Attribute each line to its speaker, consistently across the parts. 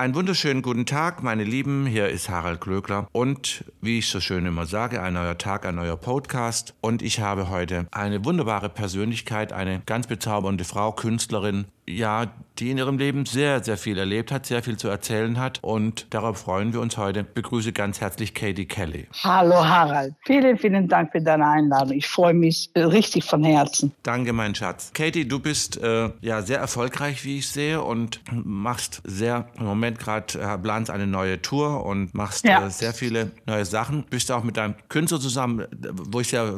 Speaker 1: Einen wunderschönen guten Tag, meine Lieben. Hier ist Harald Glöckler. Und wie ich so schön immer sage, ein neuer Tag, ein neuer Podcast. Und ich habe heute eine wunderbare Persönlichkeit, eine ganz bezaubernde Frau, Künstlerin, ja, die in ihrem Leben sehr, sehr viel erlebt hat, sehr viel zu erzählen hat. Und darauf freuen wir uns heute. Ich begrüße ganz herzlich Katie Kelly.
Speaker 2: Hallo Harald, vielen, vielen Dank für deine Einladung. Ich freue mich richtig von Herzen.
Speaker 1: Danke, mein Schatz. Katie, du bist äh, ja sehr erfolgreich, wie ich sehe, und machst sehr, im Moment gerade äh, planst eine neue Tour und machst ja. äh, sehr viele neue Sachen. Bist auch mit deinem Künstler zusammen, wo ich sehr,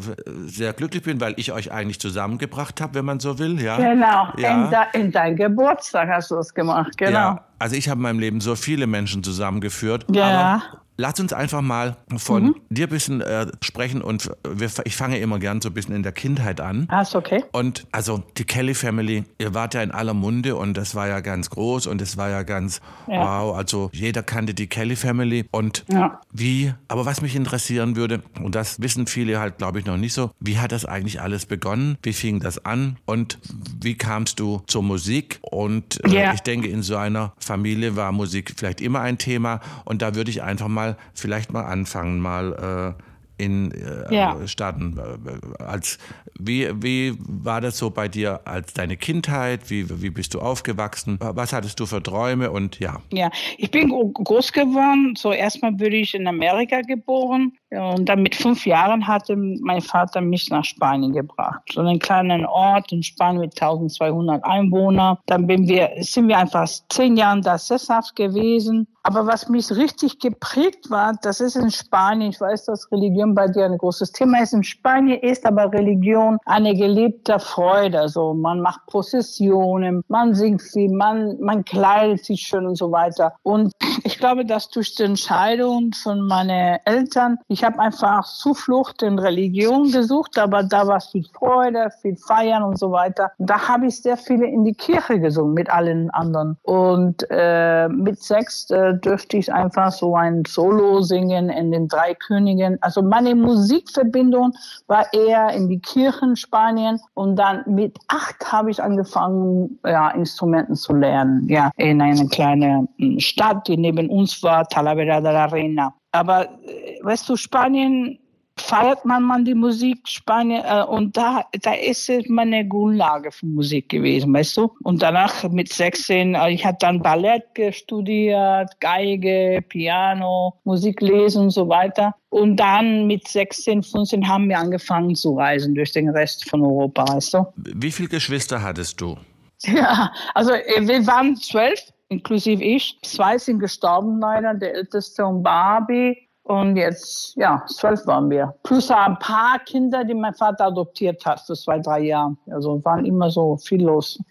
Speaker 1: sehr glücklich bin, weil ich euch eigentlich zusammengebracht habe, wenn man so will. Ja?
Speaker 2: Genau, ja. in, in dein Geburtstag hast du das gemacht, genau.
Speaker 1: Ja, also ich habe in meinem Leben so viele Menschen zusammengeführt.
Speaker 2: Ja. Aber
Speaker 1: Lass uns einfach mal von mhm. dir ein bisschen äh, sprechen und wir, ich fange immer gern so ein bisschen in der Kindheit an.
Speaker 2: Ah, ist okay.
Speaker 1: Und also die Kelly Family, ihr wart ja in aller Munde und das war ja ganz groß und es war ja ganz ja. wow. Also jeder kannte die Kelly Family und ja. wie, aber was mich interessieren würde, und das wissen viele halt glaube ich noch nicht so, wie hat das eigentlich alles begonnen? Wie fing das an und wie kamst du zur Musik? Und äh, yeah. ich denke, in so einer Familie war Musik vielleicht immer ein Thema und da würde ich einfach mal vielleicht mal anfangen, mal äh, in äh, ja. Staaten. Äh, als, wie, wie war das so bei dir als deine Kindheit? Wie, wie bist du aufgewachsen? Was hattest du für Träume und ja?
Speaker 2: Ja, ich bin groß geworden. So erstmal wurde ich in Amerika geboren und dann mit fünf Jahren hatte mein Vater mich nach Spanien gebracht. So einen kleinen Ort in Spanien mit 1200 Einwohnern. Dann wir, sind wir einfach zehn Jahre da sesshaft gewesen. Aber was mich richtig geprägt war, das ist in Spanien, ich weiß, dass Religion bei dir ein großes Thema ist. In Spanien ist aber Religion eine gelebte Freude. Also man macht Prozessionen, man singt viel, man, man kleidet sich schön und so weiter. Und ich glaube, dass durch die Entscheidung von meinen Eltern, ich habe einfach Zuflucht in Religion gesucht, aber da war viel Freude, viel Feiern und so weiter. Da habe ich sehr viele in die Kirche gesungen mit allen anderen. Und äh, mit sechs äh, dürfte ich einfach so ein Solo singen in den drei Königen. Also meine Musikverbindung war eher in die Kirchen Spanien und dann mit acht habe ich angefangen, ja, Instrumenten zu lernen. Ja, in einer kleinen hm, Stadt, die neben uns war, Talavera de la Reina. Aber äh, weißt du, Spanien feiert man man die Musik Spanien äh, und da da ist es meine Grundlage für Musik gewesen, weißt du? Und danach mit 16, äh, ich habe dann Ballett studiert, Geige, Piano, Musik lesen und so weiter. Und dann mit 16, 15 haben wir angefangen zu reisen durch den Rest von Europa, weißt du?
Speaker 1: Wie viele Geschwister hattest du?
Speaker 2: Ja, also äh, wir waren zwölf, inklusive ich. Zwei sind gestorben leider, der älteste und Barbie. Und jetzt, ja, zwölf waren wir. Plus ein paar Kinder, die mein Vater adoptiert hat für zwei, drei Jahre. Also waren immer so viel los.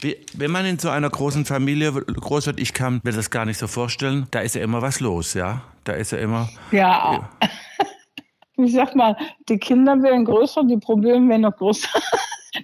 Speaker 1: Wie, wenn man in so einer großen Familie groß wird, ich kann mir das gar nicht so vorstellen, da ist ja immer was los, ja? Da ist ja immer.
Speaker 2: Ja. ja. Ich sag mal, die Kinder werden größer, die Probleme werden noch größer.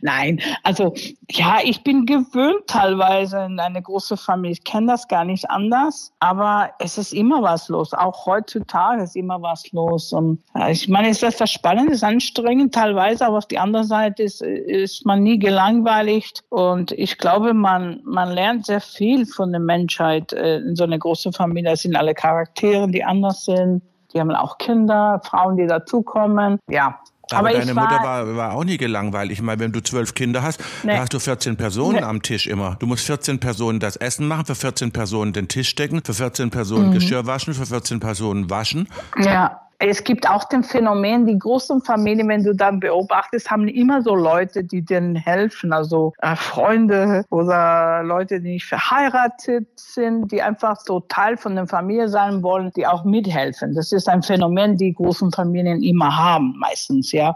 Speaker 2: Nein, also ja, ich bin gewöhnt teilweise in eine große Familie. Ich kenne das gar nicht anders, aber es ist immer was los. Auch heutzutage ist immer was los. Und ich meine, es ist das spannend, es ist anstrengend teilweise, aber auf die andere Seite ist, ist man nie gelangweiligt. Und ich glaube, man, man lernt sehr viel von der Menschheit äh, in so einer großen Familie. Das sind alle Charaktere, die anders sind. Die haben auch Kinder, Frauen, die dazukommen. Ja,
Speaker 1: aber, aber deine war, Mutter war, war auch nie gelangweilt. Ich meine, wenn du zwölf Kinder hast, nee. da hast du 14 Personen nee. am Tisch immer. Du musst 14 Personen das Essen machen, für 14 Personen den Tisch decken, für 14 Personen mhm. Geschirr waschen, für 14 Personen waschen.
Speaker 2: Ja. Es gibt auch den Phänomen, die großen Familien, wenn du dann beobachtest, haben immer so Leute, die denen helfen, also äh, Freunde oder Leute, die nicht verheiratet sind, die einfach so Teil von der Familie sein wollen, die auch mithelfen. Das ist ein Phänomen, die großen Familien immer haben, meistens, ja.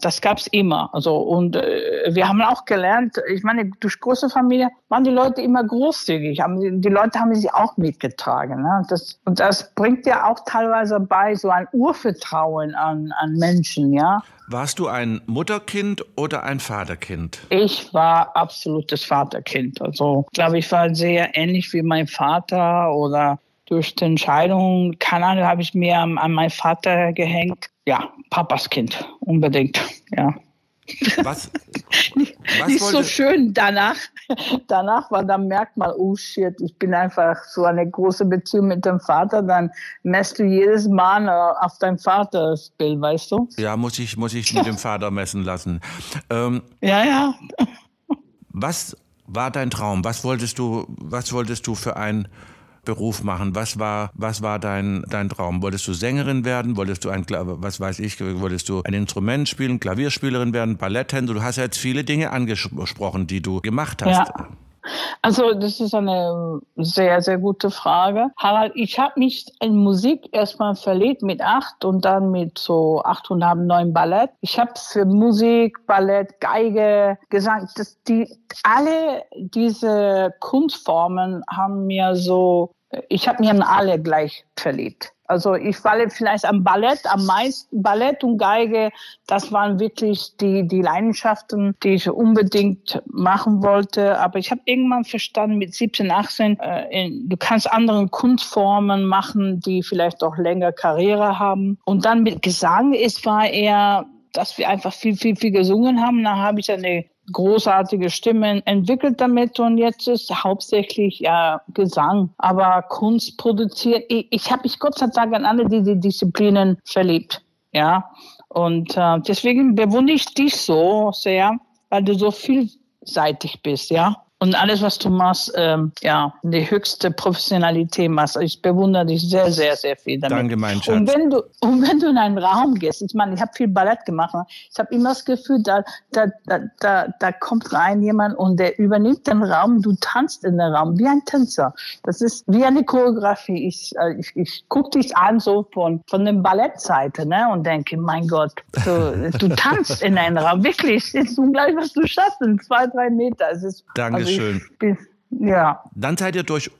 Speaker 2: Das gab's immer. Also und äh, wir haben auch gelernt, ich meine, durch große Familie waren die Leute immer großzügig, haben die Leute haben sie auch mitgetragen. Ne? Das, und das bringt ja auch teilweise bei so ein Urvertrauen an, an Menschen, ja.
Speaker 1: Warst du ein Mutterkind oder ein Vaterkind?
Speaker 2: Ich war absolutes Vaterkind. Also, ich glaube, ich war sehr ähnlich wie mein Vater oder durch die Entscheidung, keine Ahnung, habe ich mir an, an meinen Vater gehängt. Ja, Papas Kind, unbedingt, ja. Was, nicht, was nicht so schön danach. Danach war dann merkt man, oh shit, ich bin einfach so eine große Beziehung mit dem Vater, dann messt du jedes Mal äh, auf dein Vatersbild, weißt du?
Speaker 1: Ja, muss ich, muss ich mit dem Vater messen lassen.
Speaker 2: Ähm, ja, ja.
Speaker 1: Was war dein Traum? Was wolltest du, was wolltest du für ein Beruf machen? Was war, was war dein, dein Traum? Wolltest du Sängerin werden? Wolltest du ein, was weiß ich, wolltest du ein Instrument spielen, Klavierspielerin werden, Balletttänzer? Du hast ja jetzt viele Dinge angesprochen, die du gemacht hast.
Speaker 2: Ja. Also das ist eine sehr, sehr gute Frage. Harald, ich habe mich in Musik erstmal verliebt mit acht und dann mit so acht und haben neun Ballett. Ich habe für Musik, Ballett, Geige, Gesang, das, die, alle diese Kunstformen haben mir so, ich habe mir in alle gleich verliebt. Also ich falle vielleicht am Ballett am meisten. Ballett und Geige, das waren wirklich die, die Leidenschaften, die ich unbedingt machen wollte. Aber ich habe irgendwann verstanden, mit 17, 18, äh, in, du kannst andere Kunstformen machen, die vielleicht auch länger Karriere haben. Und dann mit Gesang, es war eher dass wir einfach viel, viel, viel gesungen haben. Da habe ich eine großartige Stimmen entwickelt damit und jetzt ist hauptsächlich ja Gesang, aber Kunst produziert. Ich, ich habe mich Gott sei Dank an alle diese Disziplinen verliebt, ja. Und äh, deswegen bewundere ich dich so sehr, weil du so vielseitig bist, ja. Und alles, was du machst, ähm, ja, die höchste Professionalität machst. Ich bewundere dich sehr, sehr, sehr viel damit.
Speaker 1: Danke, mein Schatz.
Speaker 2: Und wenn du, und wenn du in einen Raum gehst, ich meine, ich habe viel Ballett gemacht. Ne? Ich habe immer das Gefühl, da, da, da, da, da kommt rein jemand und der übernimmt den Raum. Du tanzt in den Raum wie ein Tänzer. Das ist wie eine Choreografie. Ich, äh, ich, ich gucke dich an so von, von der Ballettseite ne, und denke, mein Gott, du, du tanzt in einen Raum. Wirklich, es ist unglaublich, was du schaffst in zwei, drei Meter. Es ist,
Speaker 1: Danke. Also schön.
Speaker 2: ja.
Speaker 1: Dann seid ihr durch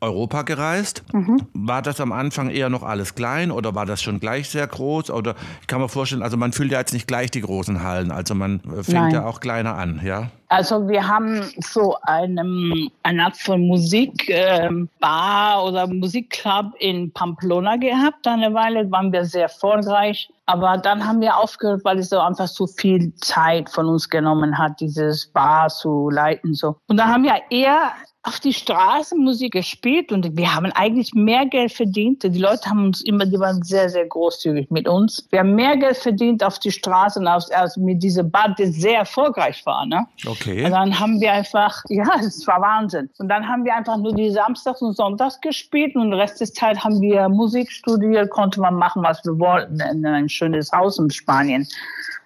Speaker 1: Europa gereist. Mhm. War das am Anfang eher noch alles klein oder war das schon gleich sehr groß? Oder ich kann mir vorstellen, also man füllt ja jetzt nicht gleich die großen Hallen, also man fängt Nein. ja auch kleiner an, ja?
Speaker 2: Also wir haben so eine, eine Art von Musikbar ähm, oder Musikclub in Pamplona gehabt. Eine Weile waren wir sehr erfolgreich. Aber dann haben wir aufgehört, weil es so einfach zu viel Zeit von uns genommen hat, dieses Bar zu leiten. So. Und dann haben wir eher auf die Straße Musik gespielt und wir haben eigentlich mehr Geld verdient. Die Leute haben uns immer, die waren sehr, sehr großzügig mit uns. Wir haben mehr Geld verdient auf die Straße und auf, also mit dieser Bar, die sehr erfolgreich war. Ne?
Speaker 1: Okay.
Speaker 2: Und dann haben wir einfach, ja, es war Wahnsinn. Und dann haben wir einfach nur die Samstags und Sonntags gespielt und den Rest des Zeit haben wir Musik studiert, konnte man machen, was wir wollten in ein schönes Haus in Spanien.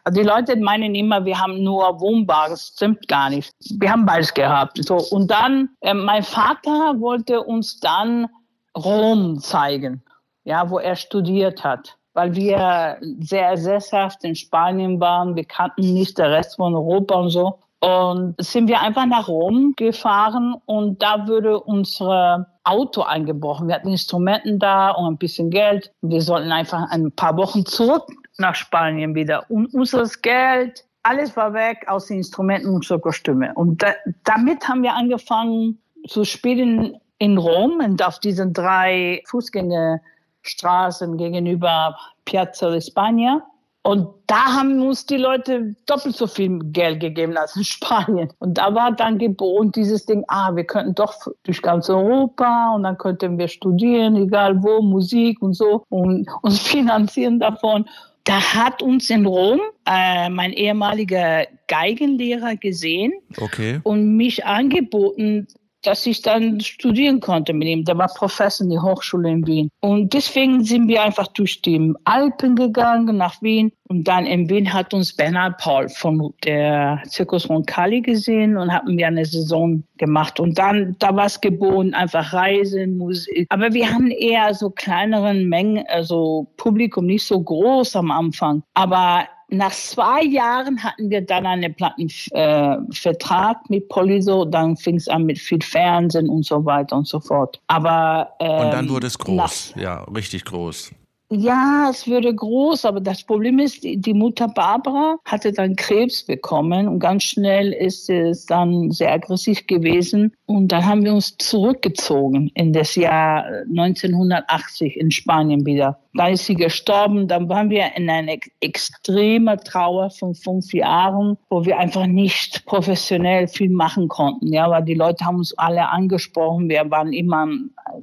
Speaker 2: Also die Leute meinen immer, wir haben nur Wohnbar. Das stimmt gar nicht. Wir haben beides gehabt. So und dann, äh, mein Vater wollte uns dann Rom zeigen, ja, wo er studiert hat, weil wir sehr sesshaft in Spanien waren. Wir kannten nicht den Rest von Europa und so. Und sind wir einfach nach Rom gefahren und da würde unser Auto eingebrochen. Wir hatten Instrumenten da und ein bisschen Geld. Wir sollten einfach ein paar Wochen zurück nach Spanien wieder. Und unser Geld, alles war weg aus den Instrumenten unserer Kostüme. Und da, damit haben wir angefangen zu spielen in Rom und auf diesen drei Fußgängerstraßen gegenüber Piazza de España. Und da haben uns die Leute doppelt so viel Geld gegeben als in Spanien. Und da war dann geboren dieses Ding, ah, wir könnten doch durch ganz Europa und dann könnten wir studieren, egal wo, Musik und so und uns finanzieren davon. Da hat uns in Rom äh, mein ehemaliger Geigenlehrer gesehen
Speaker 1: okay.
Speaker 2: und mich angeboten, dass ich dann studieren konnte mit ihm. Der war Professor in der Hochschule in Wien. Und deswegen sind wir einfach durch die Alpen gegangen nach Wien. Und dann in Wien hat uns Bernhard Paul von der Zirkus Roncalli gesehen und hatten wir eine Saison gemacht. Und dann, da war es geboren, einfach Reisen, Musik. Aber wir haben eher so kleineren Mengen, also Publikum nicht so groß am Anfang. Aber nach zwei Jahren hatten wir dann einen Plattenvertrag äh, mit Poliso. Dann fing es an mit viel Fernsehen und so weiter und so fort. Aber
Speaker 1: ähm, und dann wurde es groß, nach, ja, richtig groß.
Speaker 2: Ja, es würde groß, aber das Problem ist, die Mutter Barbara hatte dann Krebs bekommen und ganz schnell ist es dann sehr aggressiv gewesen. Und dann haben wir uns zurückgezogen in das Jahr 1980 in Spanien wieder. Dann ist sie gestorben, dann waren wir in einer extremer Trauer von fünf Jahren, wo wir einfach nicht professionell viel machen konnten. Ja, weil die Leute haben uns alle angesprochen, wir waren immer,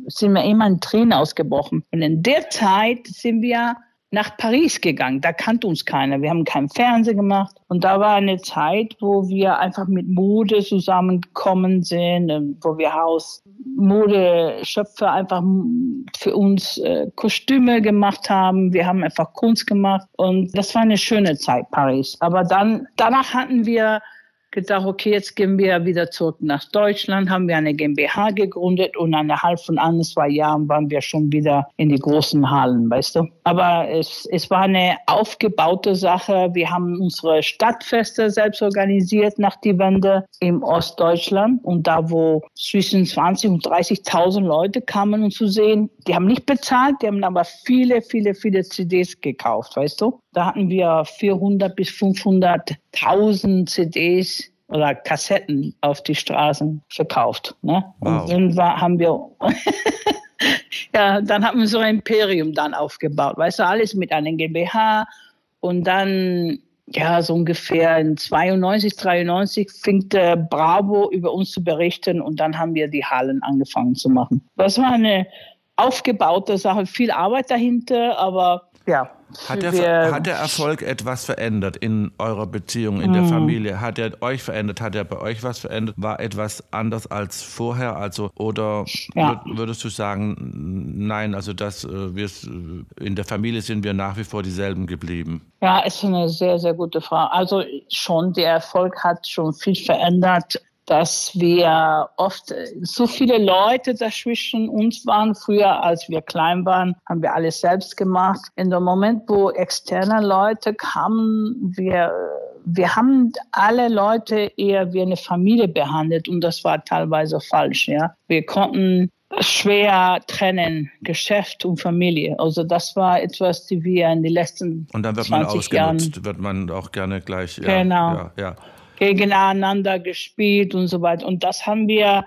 Speaker 2: sind wir immer in Tränen ausgebrochen. Und in der Zeit sind wir nach Paris gegangen. Da kannte uns keiner. Wir haben keinen Fernsehen gemacht. Und da war eine Zeit, wo wir einfach mit Mode zusammengekommen sind, wo wir Haus Modeschöpfer einfach für uns äh, Kostüme gemacht haben. Wir haben einfach Kunst gemacht. Und das war eine schöne Zeit, Paris. Aber dann, danach hatten wir gedacht, okay, jetzt gehen wir wieder zurück nach Deutschland, haben wir eine GmbH gegründet und innerhalb von ein, zwei Jahren waren wir schon wieder in die großen Hallen, weißt du. Aber es, es war eine aufgebaute Sache. Wir haben unsere Stadtfeste selbst organisiert nach die Wende im Ostdeutschland und da, wo zwischen 20 und 30.000 Leute kamen, um zu sehen, die haben nicht bezahlt, die haben aber viele, viele, viele CDs gekauft, weißt du. Da hatten wir 400 bis 500.000 CDs oder Kassetten auf die Straßen verkauft. Ne? Wow. Und dann war, haben wir, ja, dann haben wir so ein Imperium dann aufgebaut. Weißt du, alles mit einem GmbH und dann ja, so ungefähr in 92, 93 fing der Bravo über uns zu berichten und dann haben wir die Hallen angefangen zu machen. Das war eine aufgebaute Sache, viel Arbeit dahinter, aber ja.
Speaker 1: Hat der, hat der Erfolg etwas verändert in eurer Beziehung, in der mhm. Familie? Hat er euch verändert? Hat er bei euch was verändert? War etwas anders als vorher? Also, oder ja. würdest du sagen, nein, also das, äh, wir, in der Familie sind wir nach wie vor dieselben geblieben?
Speaker 2: Ja, ist eine sehr, sehr gute Frage. Also schon, der Erfolg hat schon viel verändert dass wir oft so viele Leute dazwischen uns waren. Früher, als wir klein waren, haben wir alles selbst gemacht. In dem Moment, wo externe Leute kamen, wir, wir haben alle Leute eher wie eine Familie behandelt und das war teilweise falsch. Ja, wir konnten schwer trennen, Geschäft und Familie. Also das war etwas, die wir in den letzten
Speaker 1: Und dann wird man ausgenutzt, Jahren wird man auch gerne gleich.
Speaker 2: Ja, genau. Ja, ja gegeneinander gespielt und so weiter. Und das haben wir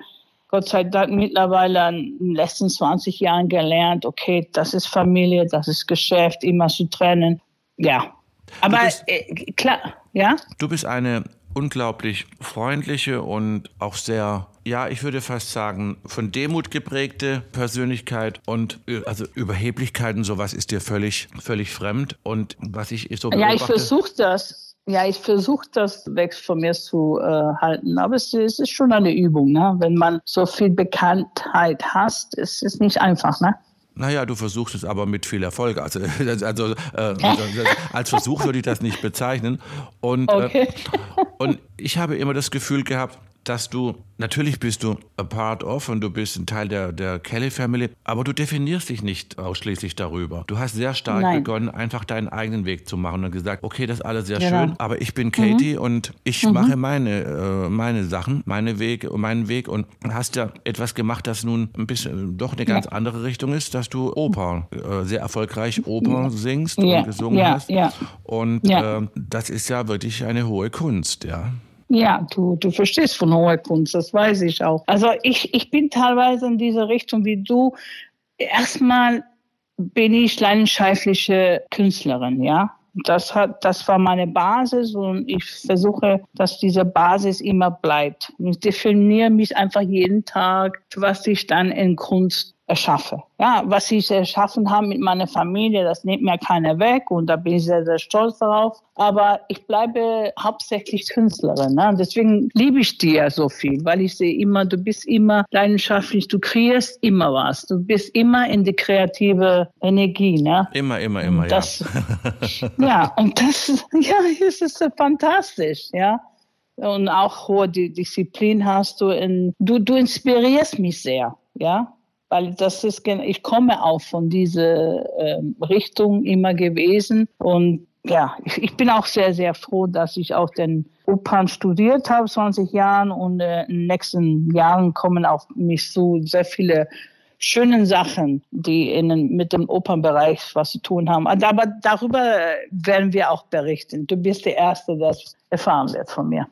Speaker 2: Gott sei Dank mittlerweile in den letzten 20 Jahren gelernt. Okay, das ist Familie, das ist Geschäft, immer zu trennen. Ja. Aber bist, äh, klar, ja.
Speaker 1: Du bist eine unglaublich freundliche und auch sehr, ja, ich würde fast sagen, von Demut geprägte Persönlichkeit und äh, also Überheblichkeit und sowas ist dir völlig, völlig fremd. Und was ich so
Speaker 2: beobachte, Ja, ich versuche das. Ja, ich versuche das weg von mir zu äh, halten, aber es, es, ist schon eine Übung. Ne? Wenn man so viel Bekanntheit hast, ist es nicht einfach. Ne?
Speaker 1: Naja, du versuchst es aber mit viel Erfolg. Also, also, äh, als Versuch würde ich das nicht bezeichnen. Und, äh, okay. äh, und ich habe immer das Gefühl gehabt, dass du, natürlich bist du a part of und du bist ein Teil der, der Kelly Family, aber du definierst dich nicht ausschließlich darüber. Du hast sehr stark Nein. begonnen, einfach deinen eigenen Weg zu machen und gesagt, okay, das ist alles sehr genau. schön, aber ich bin Katie mhm. und ich mhm. mache meine, äh, meine Sachen, meine Wege, meinen Weg und hast ja etwas gemacht, das nun ein bisschen doch eine ganz ja. andere Richtung ist, dass du Oper, äh, sehr erfolgreich Oper singst ja. und gesungen ja. hast. Und äh, das ist ja wirklich eine hohe Kunst, ja.
Speaker 2: Ja, du, du verstehst von hoher Kunst, das weiß ich auch. Also ich, ich bin teilweise in dieser Richtung wie du. Erstmal bin ich leidenschaftliche Künstlerin, ja. Das hat, das war meine Basis und ich versuche, dass diese Basis immer bleibt. Ich definiere mich einfach jeden Tag, was ich dann in Kunst erschaffe. Ja, was ich erschaffen habe mit meiner Familie, das nimmt mir keiner weg und da bin ich sehr, sehr stolz darauf. Aber ich bleibe hauptsächlich Künstlerin. Ne? Deswegen liebe ich dir so viel, weil ich sehe immer, du bist immer leidenschaftlich, du kreierst immer was. Du bist immer in die kreative Energie. Ne?
Speaker 1: Immer, immer, immer,
Speaker 2: das, ja. ja, und das, ja, das ist fantastisch, ja und auch hohe Disziplin hast du. In, du, du inspirierst mich sehr, ja weil das ist, ich komme auch von dieser äh, Richtung immer gewesen und ja, ich, bin auch sehr, sehr froh, dass ich auch den Opern studiert habe, 20 Jahren und äh, in den nächsten Jahren kommen auf mich so sehr viele schönen Sachen, die in, mit dem Opernbereich was zu tun haben. Aber darüber werden wir auch berichten. Du bist der Erste, der das erfahren wird von mir.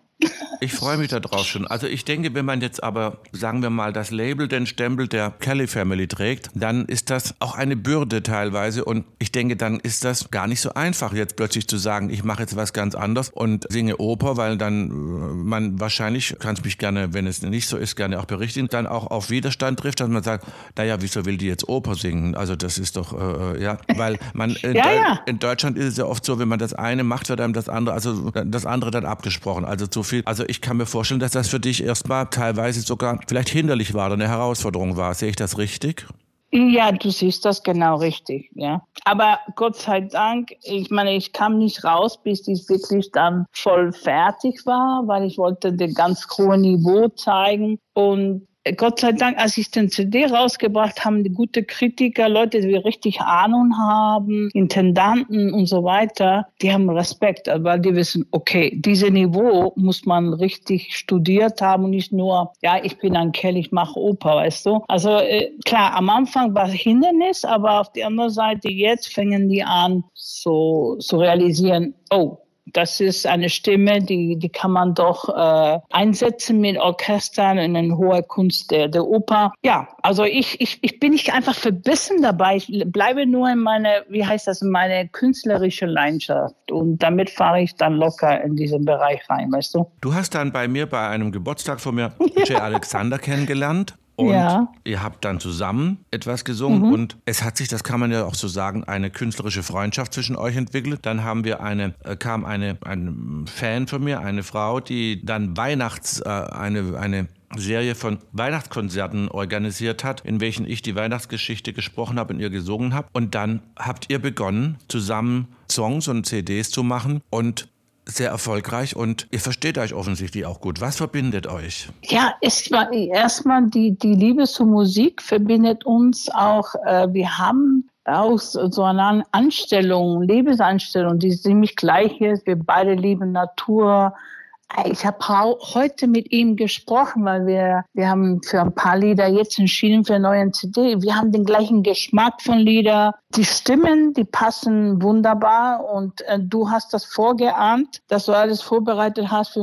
Speaker 1: Ich freue mich darauf schon. Also ich denke, wenn man jetzt aber, sagen wir mal, das Label, den Stempel der Kelly Family trägt, dann ist das auch eine Bürde teilweise. Und ich denke, dann ist das gar nicht so einfach, jetzt plötzlich zu sagen, ich mache jetzt was ganz anderes und singe Oper, weil dann äh, man wahrscheinlich, kannst mich gerne, wenn es nicht so ist, gerne auch berichten, dann auch auf Widerstand trifft, dass man sagt, naja, wieso will die jetzt Oper singen? Also das ist doch, äh, äh ja, weil man in, ja, ja. in Deutschland ist es ja oft so, wenn man das eine macht, wird einem das andere, also das andere dann abgesprochen. Also zu viel. Also ich kann mir vorstellen, dass das für dich erstmal teilweise sogar vielleicht hinderlich war oder eine Herausforderung war. Sehe ich das richtig?
Speaker 2: Ja, du siehst das genau richtig, ja. Aber Gott sei Dank, ich meine, ich kam nicht raus, bis ich wirklich dann voll fertig war, weil ich wollte den ganz hohen Niveau zeigen. Und Gott sei Dank, als ich den CD rausgebracht habe, die gute Kritiker, Leute, die richtig Ahnung haben, Intendanten und so weiter, die haben Respekt, weil die wissen, okay, dieses Niveau muss man richtig studiert haben und nicht nur, ja, ich bin ein Kerl, ich mache Oper, weißt du. Also äh, klar, am Anfang war es Hindernis, aber auf der anderen Seite jetzt fängen die an, so zu realisieren, oh, das ist eine Stimme, die, die kann man doch äh, einsetzen mit Orchestern in eine hohe Kunst der, der Oper. Ja, also ich, ich, ich bin nicht einfach verbissen dabei. Ich bleibe nur in meine, wie heißt das, in meine künstlerische Leidenschaft. Und damit fahre ich dann locker in diesen Bereich rein, weißt du?
Speaker 1: Du hast dann bei mir bei einem Geburtstag von mir Jay Alexander kennengelernt. Und ja. ihr habt dann zusammen etwas gesungen mhm. und es hat sich, das kann man ja auch so sagen, eine künstlerische Freundschaft zwischen euch entwickelt. Dann haben wir eine, äh, kam eine, ein Fan von mir, eine Frau, die dann Weihnachts, äh, eine, eine Serie von Weihnachtskonzerten organisiert hat, in welchen ich die Weihnachtsgeschichte gesprochen habe und ihr gesungen habe. Und dann habt ihr begonnen, zusammen Songs und CDs zu machen. Und sehr erfolgreich und ihr versteht euch offensichtlich auch gut. Was verbindet euch?
Speaker 2: Ja, erstmal die, die Liebe zur Musik verbindet uns auch. Äh, wir haben auch so eine Anstellung, Lebensanstellung, die ziemlich gleich ist. Wir beide lieben Natur, ich habe heute mit ihm gesprochen, weil wir, wir haben für ein paar Lieder jetzt entschieden für eine neue CD. Wir haben den gleichen Geschmack von Lieder. Die Stimmen, die passen wunderbar und äh, du hast das vorgeahnt, dass du alles vorbereitet hast.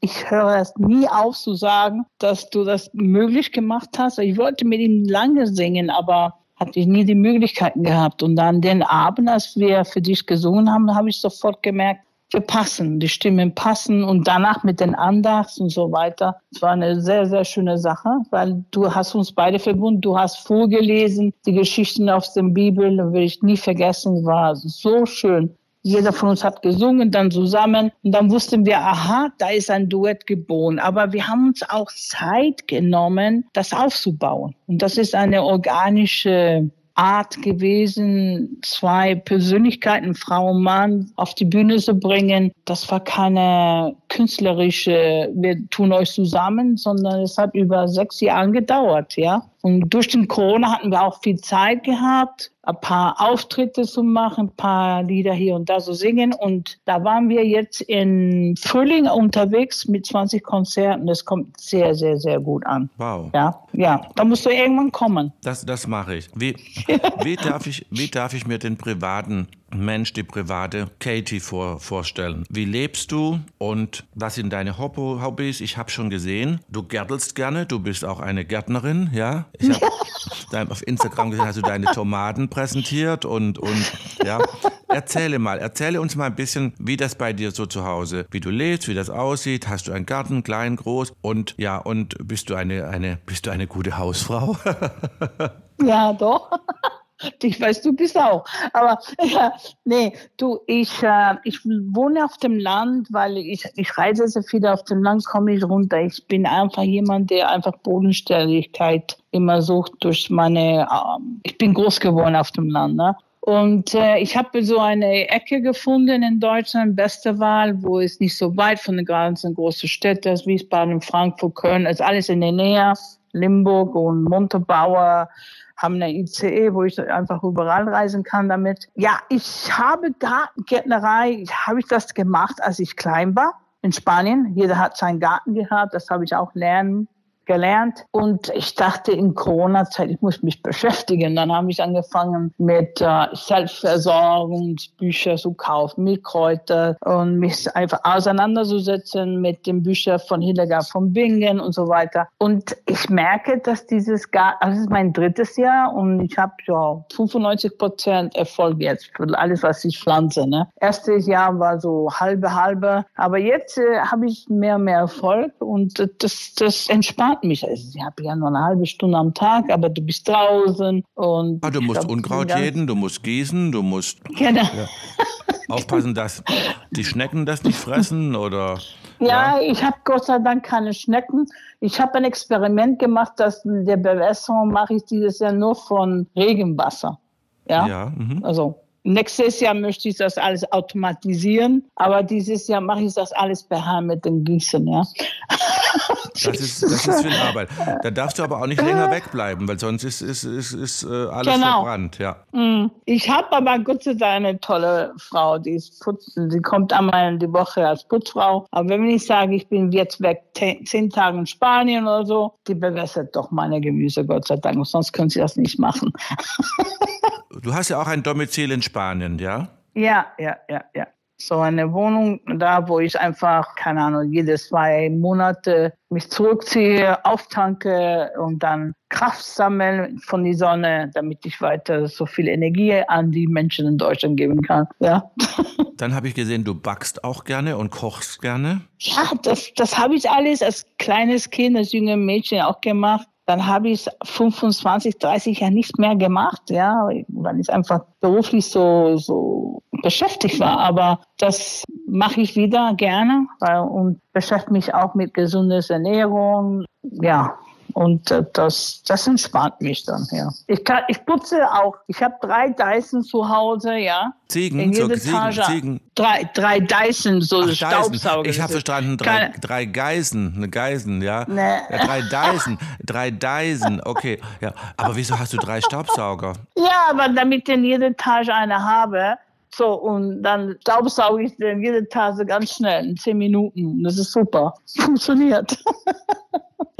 Speaker 2: Ich höre es nie auf zu sagen, dass du das möglich gemacht hast. Ich wollte mit ihm lange singen, aber hatte ich nie die Möglichkeiten gehabt. Und dann den Abend, als wir für dich gesungen haben, habe ich sofort gemerkt, wir passen, die Stimmen passen und danach mit den Andachts und so weiter. Es war eine sehr, sehr schöne Sache, weil du hast uns beide verbunden, du hast vorgelesen, die Geschichten aus der Bibel, das will ich nie vergessen, war so schön. Jeder von uns hat gesungen, dann zusammen. Und dann wussten wir, aha, da ist ein Duett geboren. Aber wir haben uns auch Zeit genommen, das aufzubauen. Und das ist eine organische Art gewesen, zwei Persönlichkeiten, Frau und Mann, auf die Bühne zu bringen. Das war keine künstlerische, wir tun euch zusammen, sondern es hat über sechs Jahre gedauert, ja. Und durch den Corona hatten wir auch viel Zeit gehabt, ein paar Auftritte zu machen, ein paar Lieder hier und da zu singen. Und da waren wir jetzt in Frühling unterwegs mit 20 Konzerten. Das kommt sehr, sehr, sehr gut an.
Speaker 1: Wow.
Speaker 2: Ja, ja. Da musst du irgendwann kommen.
Speaker 1: Das, das mache ich. Wie, wie, darf ich. wie darf ich mir den privaten Mensch, die private Katie vor, vorstellen. Wie lebst du und was sind deine Hobbys? Ich habe schon gesehen, du gärtelst gerne, du bist auch eine Gärtnerin, ja? Ich habe auf Instagram gesehen, hast du deine Tomaten präsentiert und, und ja. Erzähle mal, erzähle uns mal ein bisschen, wie das bei dir so zu Hause, wie du lebst, wie das aussieht. Hast du einen Garten, klein, groß und ja, und bist du eine, eine, bist du eine gute Hausfrau?
Speaker 2: ja, doch. Ich weiß, du bist auch. Aber ja, nee, du, ich, äh, ich wohne auf dem Land, weil ich, ich reise sehr viel auf dem Land, komme ich runter. Ich bin einfach jemand, der einfach Bodenständigkeit immer sucht durch meine, äh, ich bin groß geworden auf dem Land, ne? Und äh, ich habe so eine Ecke gefunden in Deutschland, beste Wahl, wo es nicht so weit von den ganzen großen Städten ist, Wiesbaden, Frankfurt, Köln, ist alles in der Nähe, Limburg und Montabaur, haben eine ICE, wo ich einfach überall reisen kann damit. Ja, ich habe Gartengärtnerei, habe ich das gemacht, als ich klein war in Spanien. Jeder hat seinen Garten gehabt, das habe ich auch lernen gelernt. Und ich dachte in Corona-Zeit, ich muss mich beschäftigen. Dann habe ich angefangen mit äh, Selbstversorgungsbücher zu kaufen, mit Kräuter und mich einfach auseinanderzusetzen mit den Büchern von Hildegard von Bingen und so weiter. Und ich merke, dass dieses gar, also das ist mein drittes Jahr und ich habe ja 95 Prozent Erfolg jetzt für alles, was ich pflanze. Ne? Erstes Jahr war so halbe halbe, aber jetzt äh, habe ich mehr mehr Erfolg und das, das entspannt mich. Also, ich habe ja nur eine halbe Stunde am Tag, aber du bist draußen und
Speaker 1: ah, du musst glaub, Unkraut jäten, du musst gießen, du musst
Speaker 2: genau. Ja,
Speaker 1: aufpassen, dass die Schnecken das nicht fressen oder
Speaker 2: ja, ja. ich habe Gott sei Dank keine Schnecken. Ich habe ein Experiment gemacht, dass der Bewässerung mache ich dieses Jahr nur von Regenwasser. Ja, ja mhm. also Nächstes Jahr möchte ich das alles automatisieren, aber dieses Jahr mache ich das alles per Hand mit dem Gießen, ja.
Speaker 1: Das ist, das ist viel Arbeit. Da darfst du aber auch nicht länger wegbleiben, weil sonst ist, ist, ist, ist äh, alles genau. verbrannt. Ja.
Speaker 2: Mm. Ich habe aber Gott sei Dank eine tolle Frau, die ist putzen. Sie kommt einmal in die Woche als Putzfrau. Aber wenn ich sage, ich bin jetzt weg zehn Tage in Spanien oder so, die bewässert doch meine Gemüse, Gott sei Dank. Sonst können sie das nicht machen.
Speaker 1: du hast ja auch ein Domizil in Spanien, ja?
Speaker 2: Ja, ja, ja, ja so eine Wohnung da, wo ich einfach, keine Ahnung, jede zwei Monate mich zurückziehe, auftanke und dann Kraft sammeln von der Sonne, damit ich weiter so viel Energie an die Menschen in Deutschland geben kann. Ja.
Speaker 1: Dann habe ich gesehen, du backst auch gerne und kochst gerne.
Speaker 2: Ja, das, das habe ich alles als kleines Kind, als junge Mädchen auch gemacht. Dann habe ich 25, 30 Jahre nicht mehr gemacht, ja, weil ich einfach beruflich so, so beschäftigt war. Aber das mache ich wieder gerne weil, und beschäftige mich auch mit gesunder Ernährung. Ja, und äh, das, das entspannt mich dann, ja. Ich, kann, ich putze auch. Ich habe drei Dyson zu Hause, ja.
Speaker 1: Ziegen, in so, Ziegen, Ziegen.
Speaker 2: Drei, drei Dyson, so Ach, Staubsauger.
Speaker 1: Ich habe verstanden, drei, drei Geisen, eine Geisen, ja. Nee. ja. Drei Dyson, drei Dyson, okay. Ja. Aber wieso hast du drei Staubsauger?
Speaker 2: Ja, aber damit ich in jeder Etage eine habe, so, und dann staubsauge ich den jede Tasse ganz schnell in zehn Minuten. Das ist super. Funktioniert.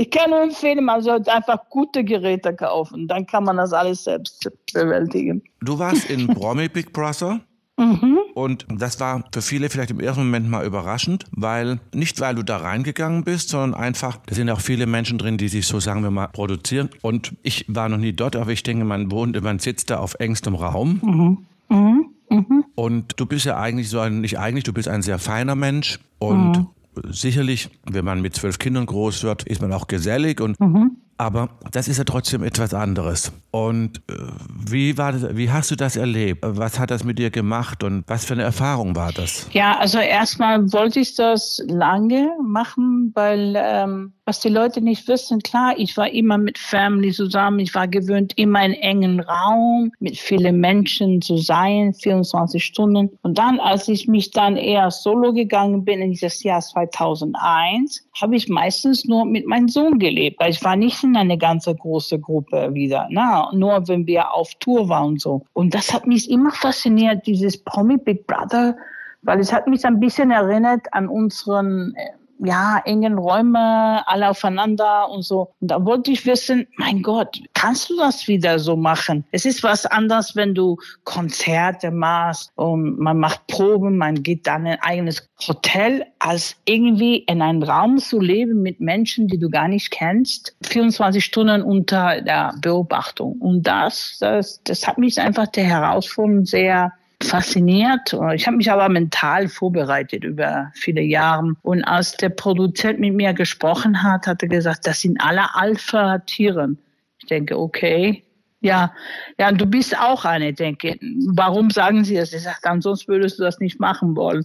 Speaker 2: Ich kann nur empfehlen, man sollte einfach gute Geräte kaufen. Dann kann man das alles selbst bewältigen.
Speaker 1: Du warst in Promi Big Brother.
Speaker 2: Mhm.
Speaker 1: Und das war für viele vielleicht im ersten Moment mal überraschend, weil nicht weil du da reingegangen bist, sondern einfach, da sind auch viele Menschen drin, die sich so, sagen wir mal, produzieren. Und ich war noch nie dort, aber ich denke, man wohnt, man sitzt da auf engstem Raum.
Speaker 2: Mhm. Mhm.
Speaker 1: Mhm. Und du bist ja eigentlich so ein, nicht eigentlich, du bist ein sehr feiner Mensch und mhm. Sicherlich, wenn man mit zwölf Kindern groß wird, ist man auch gesellig und mhm. Aber das ist ja trotzdem etwas anderes. Und äh, wie, war das, wie hast du das erlebt? Was hat das mit dir gemacht und was für eine Erfahrung war das?
Speaker 2: Ja, also erstmal wollte ich das lange machen, weil ähm, was die Leute nicht wissen, klar, ich war immer mit Family zusammen, ich war gewöhnt, immer in engen Raum mit vielen Menschen zu sein, 24 Stunden. Und dann, als ich mich dann eher solo gegangen bin in dieses Jahr 2001, habe ich meistens nur mit meinem Sohn gelebt, ich war nicht in eine ganze große Gruppe wieder, na, nur wenn wir auf Tour waren und so. Und das hat mich immer fasziniert, dieses Promi Big Brother, weil es hat mich ein bisschen erinnert an unseren äh, ja, engen Räume, alle aufeinander und so. Und da wollte ich wissen, mein Gott, kannst du das wieder so machen? Es ist was anderes, wenn du Konzerte machst und man macht Proben, man geht dann in ein eigenes Hotel, als irgendwie in einem Raum zu leben mit Menschen, die du gar nicht kennst, 24 Stunden unter der Beobachtung. Und das, das, das hat mich einfach der Herausforderung sehr fasziniert. Ich habe mich aber mental vorbereitet über viele Jahre. Und als der Produzent mit mir gesprochen hat, hat er gesagt, das sind alle Alpha-Tiere. Ich denke, okay. Ja, ja, du bist auch eine, denke. Warum sagen Sie das? Ich sage, ansonsten würdest du das nicht machen wollen.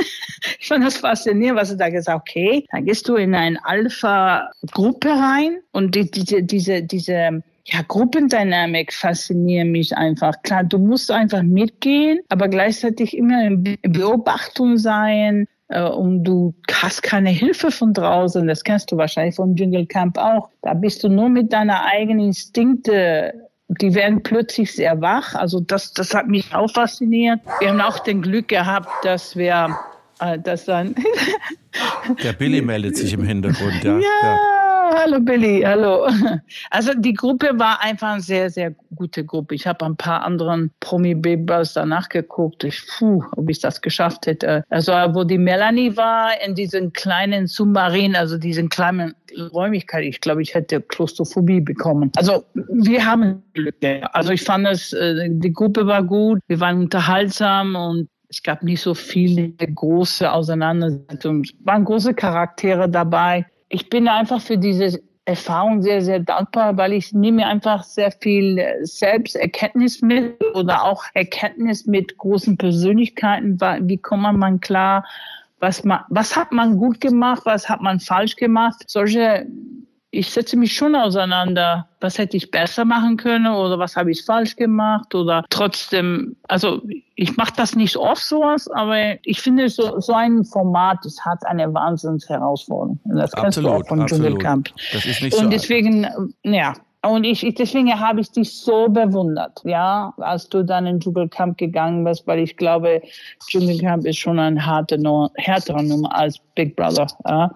Speaker 2: ich fand das faszinierend, was er da gesagt hat. Okay, dann gehst du in eine Alpha-Gruppe rein und die, diese, diese, diese ja, Gruppendynamik fasziniert mich einfach. Klar, du musst einfach mitgehen, aber gleichzeitig immer in Beobachtung sein. Äh, und du hast keine Hilfe von draußen. Das kennst du wahrscheinlich vom Jungle Camp auch. Da bist du nur mit deiner eigenen Instinkte die werden plötzlich sehr wach. Also das, das hat mich auch fasziniert. Wir haben auch den Glück gehabt, dass wir, äh, dass dann
Speaker 1: der Billy meldet sich im Hintergrund, ja.
Speaker 2: ja. ja Hallo Billy, hallo. Also die Gruppe war einfach eine sehr, sehr gute Gruppe. Ich habe ein paar anderen Promi-Babers danach geguckt. Ich, puh, ob ich das geschafft hätte. Also wo die Melanie war in diesen kleinen Submarin, also diesen kleinen Räumlichkeit, ich glaube, ich hätte Klaustrophobie bekommen. Also wir haben Glück. Also ich fand es, äh, die Gruppe war gut, wir waren unterhaltsam und es gab nicht so viele große Auseinandersetzungen. Es waren große Charaktere dabei ich bin einfach für diese Erfahrung sehr, sehr dankbar, weil ich nehme einfach sehr viel Selbsterkenntnis mit oder auch Erkenntnis mit großen Persönlichkeiten. Wie kommt man klar? Was, man, was hat man gut gemacht? Was hat man falsch gemacht? Solche ich setze mich schon auseinander, was hätte ich besser machen können oder was habe ich falsch gemacht oder trotzdem, also ich mache das nicht oft sowas, aber ich finde so, so ein Format, das hat eine Wahnsinnsherausforderung. Das
Speaker 1: kennst absolut, du auch von Dschungelcamp.
Speaker 2: Das ist nicht Und so deswegen, ja, und ich, ich deswegen habe ich dich so bewundert, ja, als du dann in Dschungelcamp gegangen bist, weil ich glaube, Dschungelcamp ist schon ein harte, härterer Nummer als Big Brother. Ja?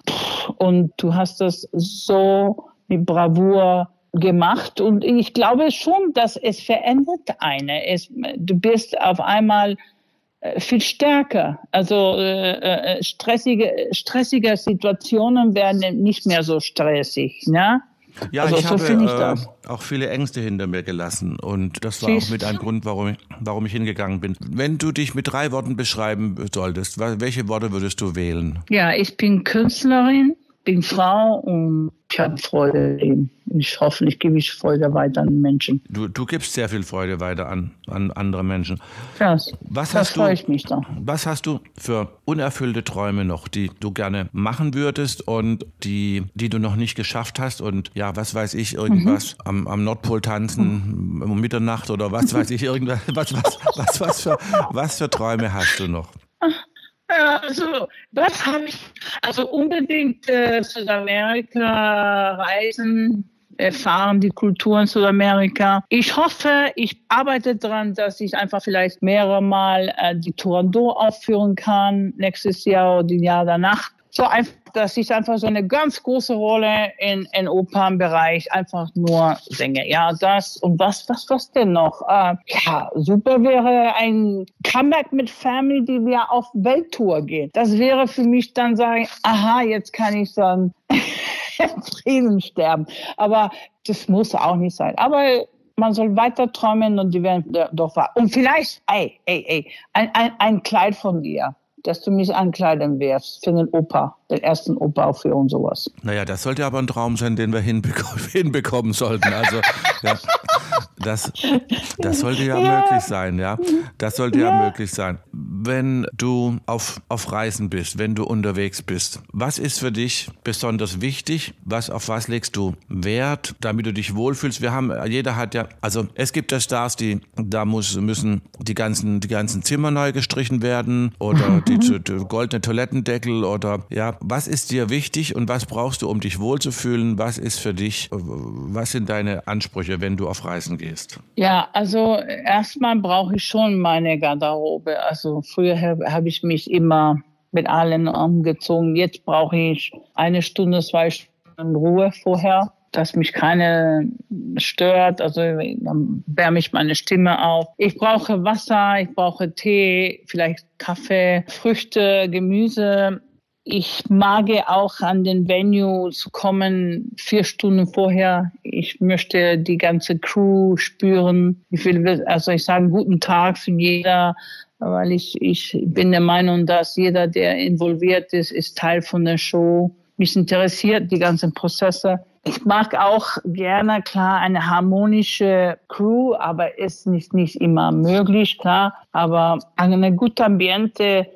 Speaker 2: Und du hast das so mit Bravour gemacht und ich glaube schon, dass es verändert eine. Es, du bist auf einmal äh, viel stärker. Also äh, äh, stressige, stressige Situationen werden nicht mehr so stressig. Ne?
Speaker 1: Ja, also, ich habe ich äh, auch viele Ängste hinter mir gelassen und das war Siehst auch mit ein Grund, warum ich, warum ich hingegangen bin. Wenn du dich mit drei Worten beschreiben solltest, welche Worte würdest du wählen?
Speaker 2: Ja, ich bin Künstlerin, bin Frau und ich habe Freude im Ich hoffentlich gebe ich Freude weiter an Menschen.
Speaker 1: Du, du gibst sehr viel Freude weiter an, an andere Menschen.
Speaker 2: Das, was das freue ich mich da.
Speaker 1: Was hast du für unerfüllte Träume noch, die du gerne machen würdest und die, die du noch nicht geschafft hast? Und ja, was weiß ich, irgendwas mhm. am, am Nordpol tanzen mhm. um Mitternacht oder was weiß ich, irgendwas, was, was, was, was, für, was für Träume hast du noch?
Speaker 2: Also, das habe ich, also unbedingt äh, Südamerika reisen, erfahren die Kultur in Südamerika. Ich hoffe, ich arbeite daran, dass ich einfach vielleicht mehrere Mal äh, die Turandot aufführen kann, nächstes Jahr oder die Jahr danach so einfach, dass ich einfach so eine ganz große Rolle in, in Opernbereich einfach nur singe. Ja, das und was, was, was denn noch? Äh, ja, super wäre ein Comeback mit Family, die wir auf Welttour gehen. Das wäre für mich dann sagen, aha, jetzt kann ich dann Frieden sterben. Aber das muss auch nicht sein. Aber man soll weiter träumen und die werden doch wahr. Und vielleicht, ey, ey, ey, ein, ein, ein Kleid von dir dass du mich ankleiden wirst für den Opa, den ersten Opa für und sowas.
Speaker 1: Naja, das sollte aber ein Traum sein, den wir hinbekommen, hinbekommen sollten. Also, ja, das, das sollte ja, ja, möglich sein, ja. Das sollte ja. ja möglich sein. Wenn du auf, auf Reisen bist, wenn du unterwegs bist, was ist für dich besonders wichtig? Was, auf was legst du Wert, damit du dich wohlfühlst? Wir haben, jeder hat ja, also es gibt ja Stars, die, da muss, müssen die ganzen, die ganzen Zimmer neu gestrichen werden oder die, die goldene Toilettendeckel oder ja, was ist dir wichtig und was brauchst du, um dich wohlzufühlen? Was ist für dich, was sind deine Ansprüche, wenn du auf Reisen gehst?
Speaker 2: Ja, also erstmal brauche ich schon meine Garderobe. Also früher habe ich mich immer mit allen umgezogen. Jetzt brauche ich eine Stunde, zwei Stunden Ruhe vorher dass mich keine stört. Also dann wärme ich meine Stimme auf. Ich brauche Wasser, ich brauche Tee, vielleicht Kaffee, Früchte, Gemüse. Ich mag auch an den Venue zu kommen vier Stunden vorher. Ich möchte die ganze Crew spüren. Ich will, also ich sage guten Tag für jeder, weil ich, ich bin der Meinung, dass jeder, der involviert ist, ist Teil von der Show. Mich interessiert die ganzen Prozesse. Ich mag auch gerne, klar, eine harmonische Crew, aber ist nicht, nicht immer möglich, klar. Aber eine gute Ambiente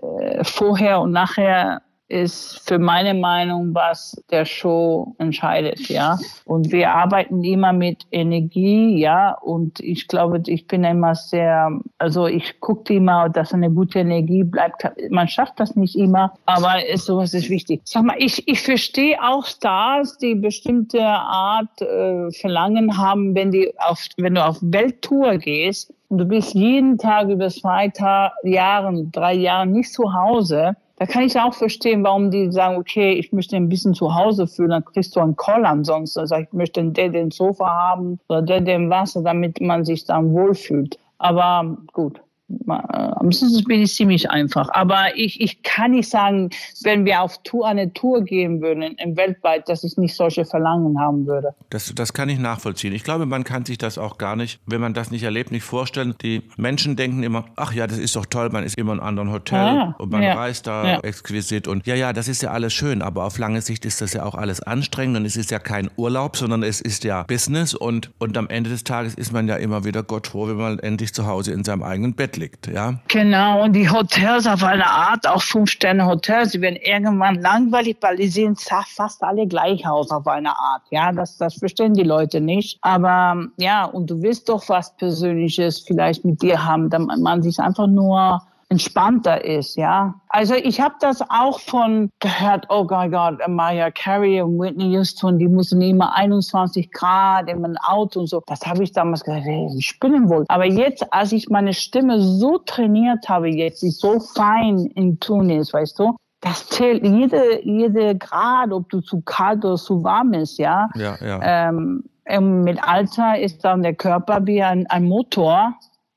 Speaker 2: äh, vorher und nachher ist für meine Meinung, was der Show entscheidet, ja. Und wir arbeiten immer mit Energie, ja. Und ich glaube, ich bin immer sehr, also ich gucke immer, dass eine gute Energie bleibt. Man schafft das nicht immer, aber ist, sowas ist wichtig. Sag mal, ich, ich verstehe auch Stars, die bestimmte Art äh, Verlangen haben, wenn die auf, wenn du auf Welttour gehst und du bist jeden Tag über zwei Ta Jahren, drei Jahre nicht zu Hause Da kann ich auch verstehen, warum die sagen, okay, ich möchte ein bisschen zu Hause fühlen, dann kriegst du einen Call ansonsten. Also ich möchte der den Sofa haben oder der den Wasser, damit man sich dann wohlfühlt. Aber gut, am Schluss bin ich ziemlich einfach. Aber ich, ich kann nicht sagen, wenn wir auf Tour, eine Tour gehen würden, weltweit, dass ich nicht solche Verlangen haben würde.
Speaker 1: Das, das kann ich nachvollziehen. Ich glaube, man kann sich das auch gar nicht, wenn man das nicht erlebt, nicht vorstellen. Die Menschen denken immer, ach ja, das ist doch toll, man ist immer in einem anderen Hotel ja, und man ja, reist da ja. exquisit und ja, ja, das ist ja alles schön, aber auf lange Sicht ist das ja auch alles anstrengend und es ist ja kein Urlaub, sondern es ist ja Business und, und am Ende des Tages ist man ja immer wieder Gott froh, wenn man endlich zu Hause in seinem eigenen Bett liegt, ja.
Speaker 2: Genau, und die Hotels auf eine Art, auch Fünf-Sterne-Hotels, die werden irgendwann langweilig, weil die sehen fast alle gleich aus auf eine Art. Ja, das, das verstehen die Leute nicht. Aber ja, und du willst doch was Persönliches vielleicht mit dir haben, damit man sich einfach nur entspannter ist, ja. Also ich habe das auch von gehört, oh mein Gott, Mariah Carey und Whitney Houston, die müssen immer 21 Grad in einem Auto und so. Das habe ich damals gesagt, hey, die spinnen wohl. Aber jetzt, als ich meine Stimme so trainiert habe, jetzt, die so fein in Tun ist, weißt du, das zählt jede, jede Grad, ob du zu kalt oder zu warm ist, ja.
Speaker 1: Ja, ja.
Speaker 2: Ähm, mit Alter ist dann der Körper wie ein, ein Motor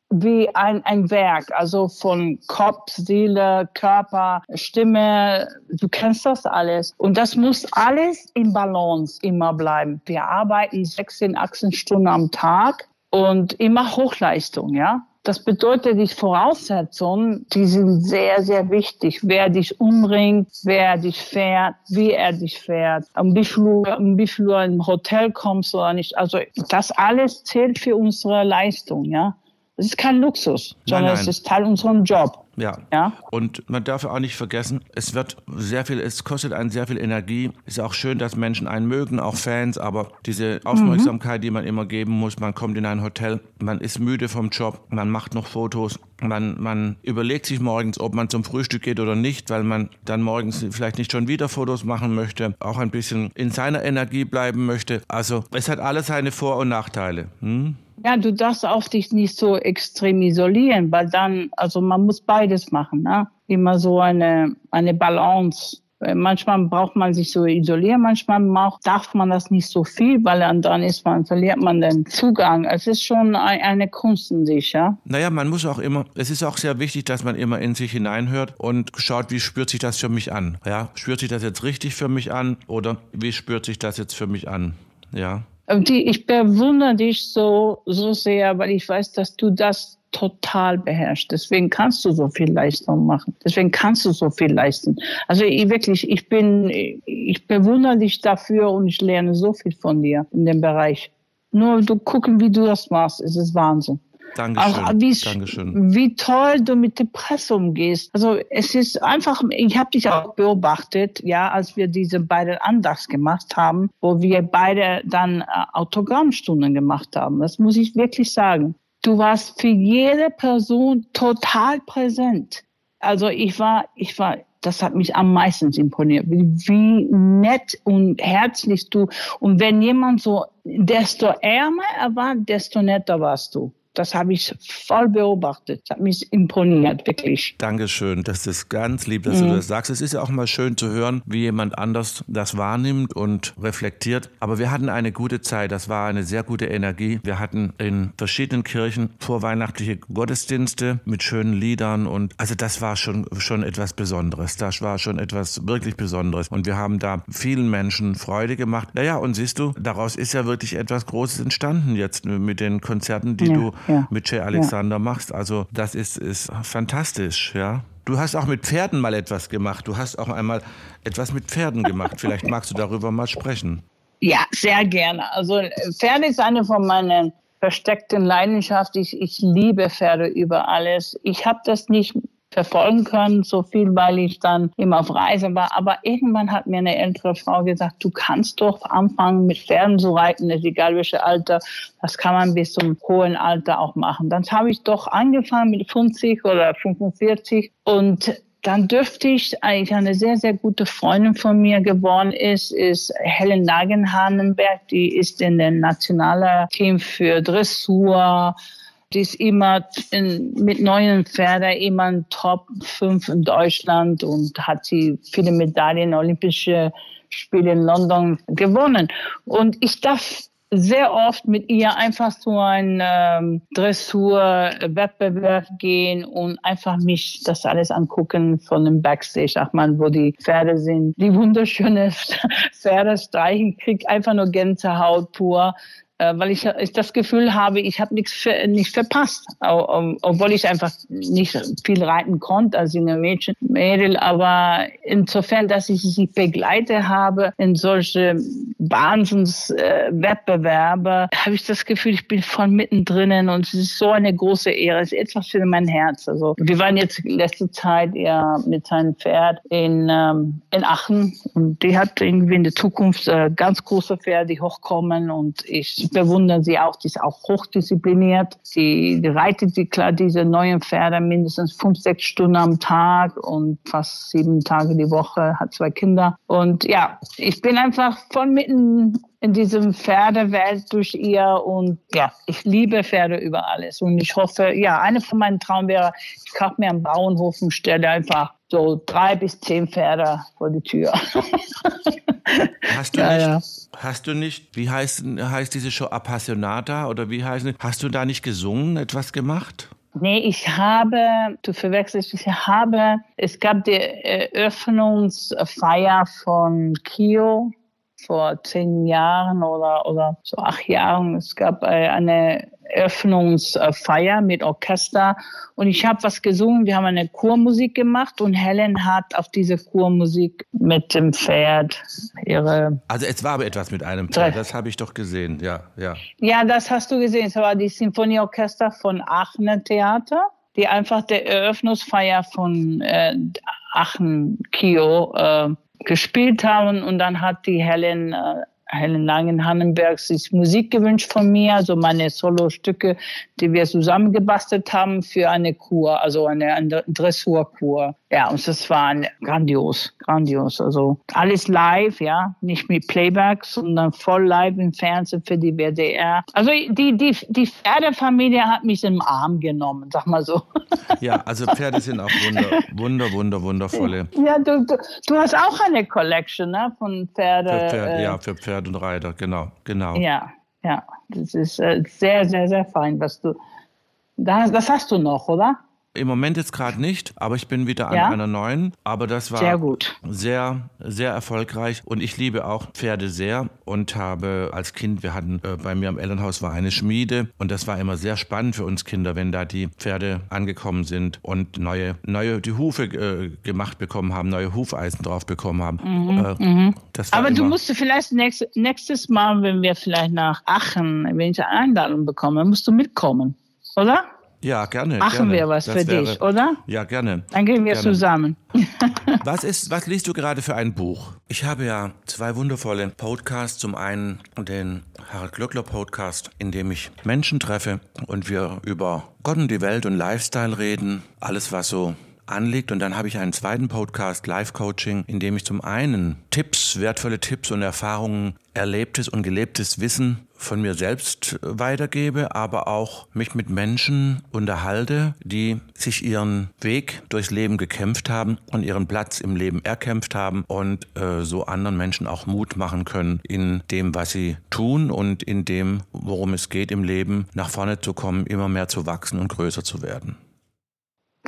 Speaker 2: wie ein, ein Werk, also von Kopf, Seele, Körper, Stimme, du kennst das alles. Und das muss alles in Balance immer bleiben. Wir arbeiten 16, 18 Stunden am Tag und immer Hochleistung, ja. Das bedeutet, die Voraussetzungen, die sind sehr, sehr wichtig. Wer dich umbringt, wer dich fährt, wie er dich fährt, um wie viel, um wie viel du im Hotel kommst oder nicht. Also das alles zählt für unsere Leistung, ja. Es ist kein Luxus, sondern nein, es ist Teil unseres Jobs.
Speaker 1: Ja. ja. Und man darf auch nicht vergessen, es wird sehr viel, es kostet einen sehr viel Energie. Ist auch schön, dass Menschen einen mögen, auch Fans, aber diese Aufmerksamkeit, mhm. die man immer geben muss, man kommt in ein Hotel, man ist müde vom Job, man macht noch Fotos, man, man überlegt sich morgens, ob man zum Frühstück geht oder nicht, weil man dann morgens vielleicht nicht schon wieder Fotos machen möchte, auch ein bisschen in seiner Energie bleiben möchte. Also es hat alles seine Vor- und Nachteile. Hm?
Speaker 2: Ja, du darfst auch dich nicht so extrem isolieren, weil dann, also man muss beides machen, ne? Immer so eine, eine Balance. Manchmal braucht man sich so isolieren, manchmal darf man das nicht so viel, weil dann ist man, verliert man den Zugang. Es ist schon eine Kunst in sich, ja.
Speaker 1: Naja, man muss auch immer, es ist auch sehr wichtig, dass man immer in sich hineinhört und schaut, wie spürt sich das für mich an? Ja, spürt sich das jetzt richtig für mich an oder wie spürt sich das jetzt für mich an? Ja.
Speaker 2: Die, ich bewundere dich so, so sehr, weil ich weiß, dass du das total beherrschst. Deswegen kannst du so viel Leistung machen. Deswegen kannst du so viel leisten. Also ich wirklich, ich bin, ich bewundere dich dafür und ich lerne so viel von dir in dem Bereich. Nur du gucken, wie du das machst, es ist Wahnsinn.
Speaker 1: Dankeschön. Auch wie,
Speaker 2: Dankeschön. wie toll du mit der Presse umgehst. Also es ist einfach, ich habe dich auch beobachtet, ja, als wir diese beiden Andachts gemacht haben, wo wir beide dann äh, Autogrammstunden gemacht haben. Das muss ich wirklich sagen. Du warst für jede Person total präsent. Also ich war, ich war das hat mich am meisten imponiert, wie, wie nett und herzlich du. Und wenn jemand so, desto ärmer er war, desto netter warst du. Das habe ich voll beobachtet. Das hat mich imponiert, wirklich.
Speaker 1: Dankeschön. Das ist ganz lieb, dass mhm. du das sagst. Es ist ja auch mal schön zu hören, wie jemand anders das wahrnimmt und reflektiert. Aber wir hatten eine gute Zeit. Das war eine sehr gute Energie. Wir hatten in verschiedenen Kirchen vorweihnachtliche Gottesdienste mit schönen Liedern und also das war schon, schon etwas Besonderes. Das war schon etwas wirklich Besonderes. Und wir haben da vielen Menschen Freude gemacht. Naja, und siehst du, daraus ist ja wirklich etwas Großes entstanden jetzt mit den Konzerten, die ja. du ja. mit Jay Alexander ja. machst. Also das ist, ist fantastisch, ja. Du hast auch mit Pferden mal etwas gemacht. Du hast auch einmal etwas mit Pferden gemacht. Vielleicht magst du darüber mal sprechen.
Speaker 2: Ja, sehr gerne. Also Pferde ist eine von meinen versteckten Leidenschaften. Ich, ich liebe Pferde über alles. Ich habe das nicht verfolgen können, so viel, weil ich dann immer auf Reise war. Aber irgendwann hat mir eine ältere Frau gesagt, du kannst doch anfangen mit Pferden zu reiten, ist egal welches Alter, das kann man bis zum hohen Alter auch machen. Dann habe ich doch angefangen mit 50 oder 45 und dann dürfte ich eigentlich eine sehr, sehr gute Freundin von mir geworden ist, ist Helen Nagenhahnenberg, die ist in dem nationalen Team für Dressur, ist immer in, mit neuen Pferden immer ein Top 5 in Deutschland und hat sie viele Medaillen, Olympische Spiele in London gewonnen. Und ich darf sehr oft mit ihr einfach so ein ähm, Dressur-Wettbewerb gehen und einfach mich das alles angucken von dem Backstage, ach man, wo die Pferde sind. Die wunderschöne Pferde streichen, krieg einfach nur Gänsehaut pur weil ich, ich das Gefühl habe, ich habe nichts nicht verpasst, obwohl ich einfach nicht viel reiten konnte als junge Mädchen, Mädel, aber insofern, dass ich sie begleite habe in solche Wahnsinnswettbewerbe, äh, habe ich das Gefühl, ich bin voll mittendrin und es ist so eine große Ehre, es ist etwas für mein Herz. Also wir waren jetzt letzte Zeit ja mit seinem Pferd in, ähm, in Aachen und die hat irgendwie in der Zukunft äh, ganz große Pferde, die hochkommen und ich bewundere sie auch, die ist auch hochdiszipliniert. Sie reitet die, klar, diese neuen Pferde mindestens fünf, sechs Stunden am Tag und fast sieben Tage die Woche, hat zwei Kinder. Und ja, ich bin einfach von mitten in diesem Pferdewelt durch ihr und ja, ich liebe Pferde über alles und ich hoffe, ja, eine von meinen Traum wäre, ich kaufe mir einen Bauernhof und stelle einfach so drei bis zehn Pferde vor die Tür.
Speaker 1: Hast du, ja, nicht, ja. hast du nicht, wie heißt, heißt diese Show Appassionata oder wie heißt hast du da nicht gesungen, etwas gemacht?
Speaker 2: Nee, ich habe, du verwechselst, ich habe, es gab die Eröffnungsfeier von Kio vor zehn Jahren oder, oder so acht Jahren. Es gab äh, eine Eröffnungsfeier mit Orchester und ich habe was gesungen. Wir haben eine Chormusik gemacht und Helen hat auf diese Chormusik mit dem Pferd ihre.
Speaker 1: Also es war aber etwas mit einem Pferd, das habe ich doch gesehen, ja, ja.
Speaker 2: Ja, das hast du gesehen. Es war die Sinfonieorchester von Aachener Theater, die einfach der Eröffnungsfeier von äh, Aachen Kio äh, gespielt haben und dann hat die Helen äh, Helen Langen-Hannenberg sich Musik gewünscht von mir, also meine Solo-Stücke, die wir zusammengebastelt haben für eine Kur, also eine, eine Dressurkur. Ja, und das war ein, grandios, grandios. Also alles live, ja, nicht mit Playback, sondern voll live im Fernsehen für die WDR. Also die, die, die Pferdefamilie hat mich im Arm genommen, sag mal so.
Speaker 1: Ja, also Pferde sind auch wunder, wunder, wunder, wundervolle.
Speaker 2: Ja, du, du, du hast auch eine Collection ne, von Pferde.
Speaker 1: Für Pferde äh, ja, für Pferd und Reiter, genau, genau.
Speaker 2: Ja, ja, das ist äh, sehr, sehr, sehr fein, was du. Das, das hast du noch, oder?
Speaker 1: Im Moment jetzt gerade nicht, aber ich bin wieder an ja? einer neuen. Aber das war
Speaker 2: sehr gut.
Speaker 1: Sehr, sehr erfolgreich. Und ich liebe auch Pferde sehr und habe als Kind, wir hatten äh, bei mir am Elternhaus war eine Schmiede und das war immer sehr spannend für uns Kinder, wenn da die Pferde angekommen sind und neue, neue die Hufe äh, gemacht bekommen haben, neue Hufeisen drauf bekommen haben. Mhm,
Speaker 2: äh, mhm. aber du musst vielleicht nächstes, nächstes Mal, wenn wir vielleicht nach Aachen, wenn ich eine Einladung bekomme, musst du mitkommen, oder?
Speaker 1: Ja, gerne.
Speaker 2: Machen
Speaker 1: gerne.
Speaker 2: wir was das für wäre, dich, oder?
Speaker 1: Ja, gerne.
Speaker 2: Dann gehen wir gerne. zusammen.
Speaker 1: was, ist, was liest du gerade für ein Buch? Ich habe ja zwei wundervolle Podcasts. Zum einen den Harald Glöckler Podcast, in dem ich Menschen treffe und wir über Gott und die Welt und Lifestyle reden. Alles, was so anliegt. Und dann habe ich einen zweiten Podcast, Life Coaching, in dem ich zum einen Tipps, wertvolle Tipps und Erfahrungen, erlebtes und gelebtes Wissen von mir selbst weitergebe, aber auch mich mit Menschen unterhalte, die sich ihren Weg durchs Leben gekämpft haben und ihren Platz im Leben erkämpft haben und äh, so anderen Menschen auch Mut machen können in dem, was sie tun und in dem, worum es geht im Leben, nach vorne zu kommen, immer mehr zu wachsen und größer zu werden.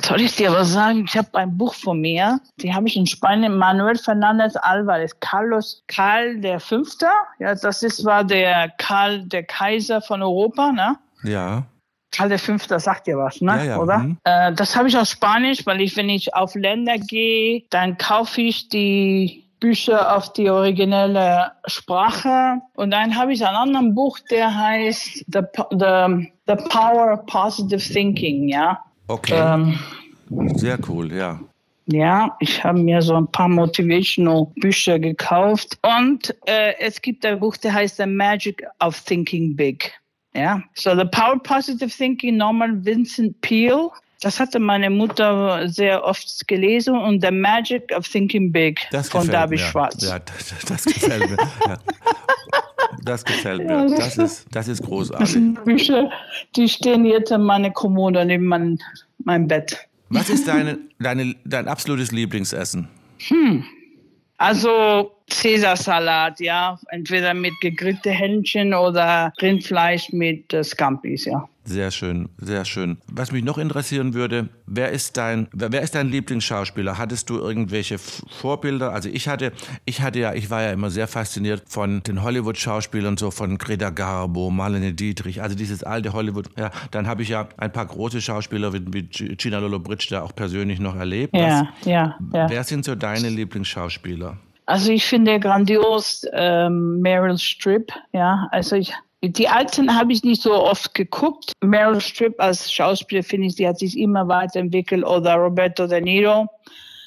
Speaker 2: Soll ich dir was sagen? Ich habe ein Buch von mir, die habe ich in Spanien, Manuel Fernandez Alvarez, Carlos Karl der Fünfte. Ja, das ist, war der Karl, der Kaiser von Europa, ne?
Speaker 1: Ja.
Speaker 2: Karl der Fünfte sagt dir was, ne?
Speaker 1: Ja, ja.
Speaker 2: Oder?
Speaker 1: Mhm.
Speaker 2: Äh, das habe ich aus Spanisch, weil ich, wenn ich auf Länder gehe, dann kaufe ich die Bücher auf die originelle Sprache. Und dann habe ich ein anderes Buch, der heißt The, the, the Power of Positive Thinking, ja.
Speaker 1: Okay. Ähm, Sehr cool, ja.
Speaker 2: Ja, ich habe mir so ein paar Motivational Bücher gekauft und äh, es gibt ein Buch, der heißt The Magic of Thinking Big. Ja, so The Power Positive Thinking, Norman Vincent Peale. Das hatte meine Mutter sehr oft gelesen und The Magic of Thinking Big
Speaker 1: das
Speaker 2: von Darby
Speaker 1: mir.
Speaker 2: Schwarz.
Speaker 1: Ja, das, das gefällt mir. ja. Das gefällt mir. Das ist, das ist großartig. Das
Speaker 2: sind Bücher, die stehen jetzt in meiner Kommode neben mein, meinem Bett.
Speaker 1: Was ist deine, deine, dein absolutes Lieblingsessen?
Speaker 2: Hm. Also Cäsarsalat, ja. Entweder mit gegrillten Hähnchen oder Rindfleisch mit äh, Scampis, ja.
Speaker 1: Sehr schön, sehr schön. Was mich noch interessieren würde, wer ist dein, wer ist dein Lieblingsschauspieler? Hattest du irgendwelche Vorbilder? Also ich hatte, ich hatte ja, ich war ja immer sehr fasziniert von den Hollywood-Schauspielern, so von Greta Garbo, Marlene Dietrich, also dieses alte Hollywood. Ja, dann habe ich ja ein paar große Schauspieler wie, wie Gina Lollobrigida da auch persönlich noch erlebt.
Speaker 2: Ja, Was, ja, ja.
Speaker 1: Wer sind so deine Lieblingsschauspieler?
Speaker 2: Also ich finde grandios ähm, Meryl Streep, ja. Also ich, die alten habe ich nicht so oft geguckt. Meryl Streep als Schauspieler finde ich, die hat sich immer weiterentwickelt oder Roberto De Niro.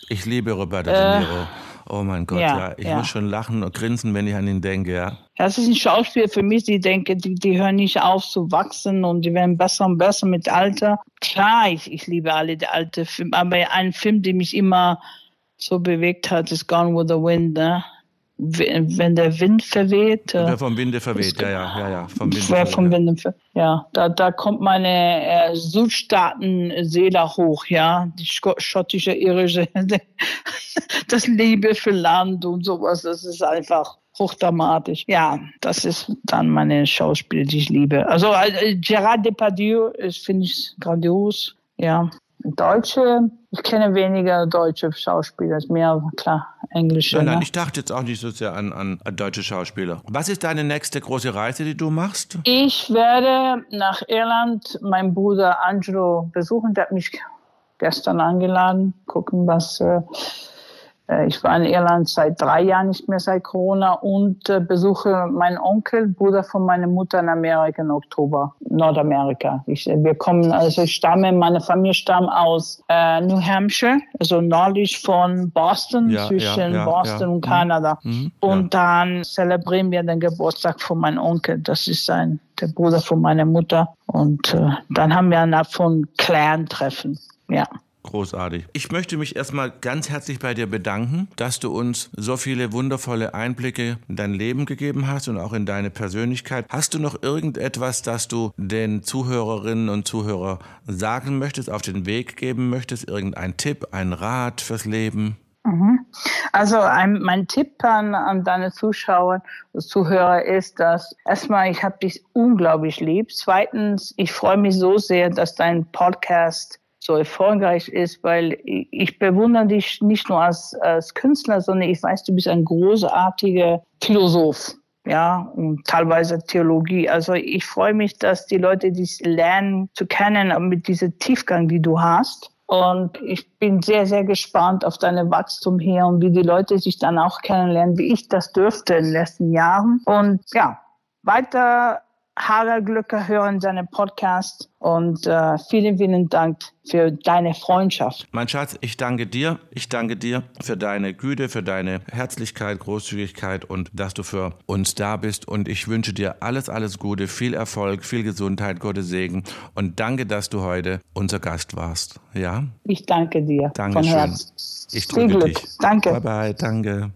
Speaker 1: Ich liebe Roberto äh, De Niro. Oh mein Gott, ja. ja. Ich ja. muss schon lachen und grinsen, wenn ich an ihn denke, ja.
Speaker 2: Das ist ein Schauspieler für mich, die denke, die, die hören nicht auf zu wachsen und die werden besser und besser mit Alter. Klar, ich, ich liebe alle die alten Filme, aber ein Film, der mich immer so bewegt hat, ist Gone with the Wind, ne? Wenn der Wind verweht.
Speaker 1: Äh, vom Winde verweht, ja, ja, ja, ja.
Speaker 2: Vom Winde verweht, vom Winde ver ja, da, da kommt meine äh, Südstaaten-Seele hoch, ja. Die schottische, irische, das Liebe für Land und sowas, das ist einfach hochdramatisch. Ja, das ist dann meine Schauspiele, die ich liebe. Also äh, Gerard Depardieu finde ich grandios, ja. Deutsche, ich kenne weniger deutsche Schauspieler, mehr klar englische.
Speaker 1: Nein, nein, ne? ich dachte jetzt auch nicht so sehr an, an, deutsche Schauspieler. Was ist deine nächste große Reise, die du machst?
Speaker 2: Ich werde nach Irland meinen Bruder Angelo besuchen. Der hat mich gestern eingeladen. Gucken, was. Äh, ich war in Irland seit drei Jahren nicht mehr seit Corona und äh, besuche meinen Onkel, Bruder von meiner Mutter in Amerika im Oktober, Nordamerika. Ich, äh, wir kommen, also ich stamme, meine Familie stammt aus äh, New Hampshire, also nördlich von Boston, ja, zwischen ja, ja, Boston und Kanada. Mhm, mhm und dann zelebrieren wir den Geburtstag von meinem Onkel. Das ist ein, der Bruder von meiner Mutter. Und äh, dann haben wir eine Art von Clan-Treffen. Ja.
Speaker 1: Großartig. Ich möchte mich erstmal ganz herzlich bei dir bedanken, dass du uns so viele wundervolle Einblicke in dein Leben gegeben hast und auch in deine Persönlichkeit. Hast du noch irgendetwas, das du den Zuhörerinnen und Zuhörern sagen möchtest, auf den Weg geben möchtest? Irgendein Tipp, ein Rat fürs Leben?
Speaker 2: Mhm. Also ein, mein Tipp an, an deine Zuschauer und Zuhörer ist, dass erstmal, ich habe dich unglaublich lieb. Zweitens, ich freue mich so sehr, dass dein Podcast so erfolgreich ist, weil ich bewundere dich nicht nur als, als Künstler, sondern ich weiß, du bist ein großartiger Philosoph ja, und teilweise Theologie. Also ich freue mich, dass die Leute dies lernen zu kennen mit diesem Tiefgang, die du hast. Und ich bin sehr, sehr gespannt auf deine Wachstum hier und wie die Leute sich dann auch kennenlernen, wie ich das dürfte in den letzten Jahren. Und ja, weiter Harald Glücker hören seinen Podcast und äh, vielen, vielen Dank für deine Freundschaft.
Speaker 1: Mein Schatz, ich danke dir. Ich danke dir für deine Güte, für deine Herzlichkeit, Großzügigkeit und dass du für uns da bist. Und ich wünsche dir alles, alles Gute, viel Erfolg, viel Gesundheit, Gottes Segen und danke, dass du heute unser Gast warst. Ja?
Speaker 2: Ich danke dir.
Speaker 1: Dankeschön.
Speaker 2: Von Herzen.
Speaker 1: Ich drücke dich.
Speaker 2: Danke.
Speaker 1: Bye bye. Danke.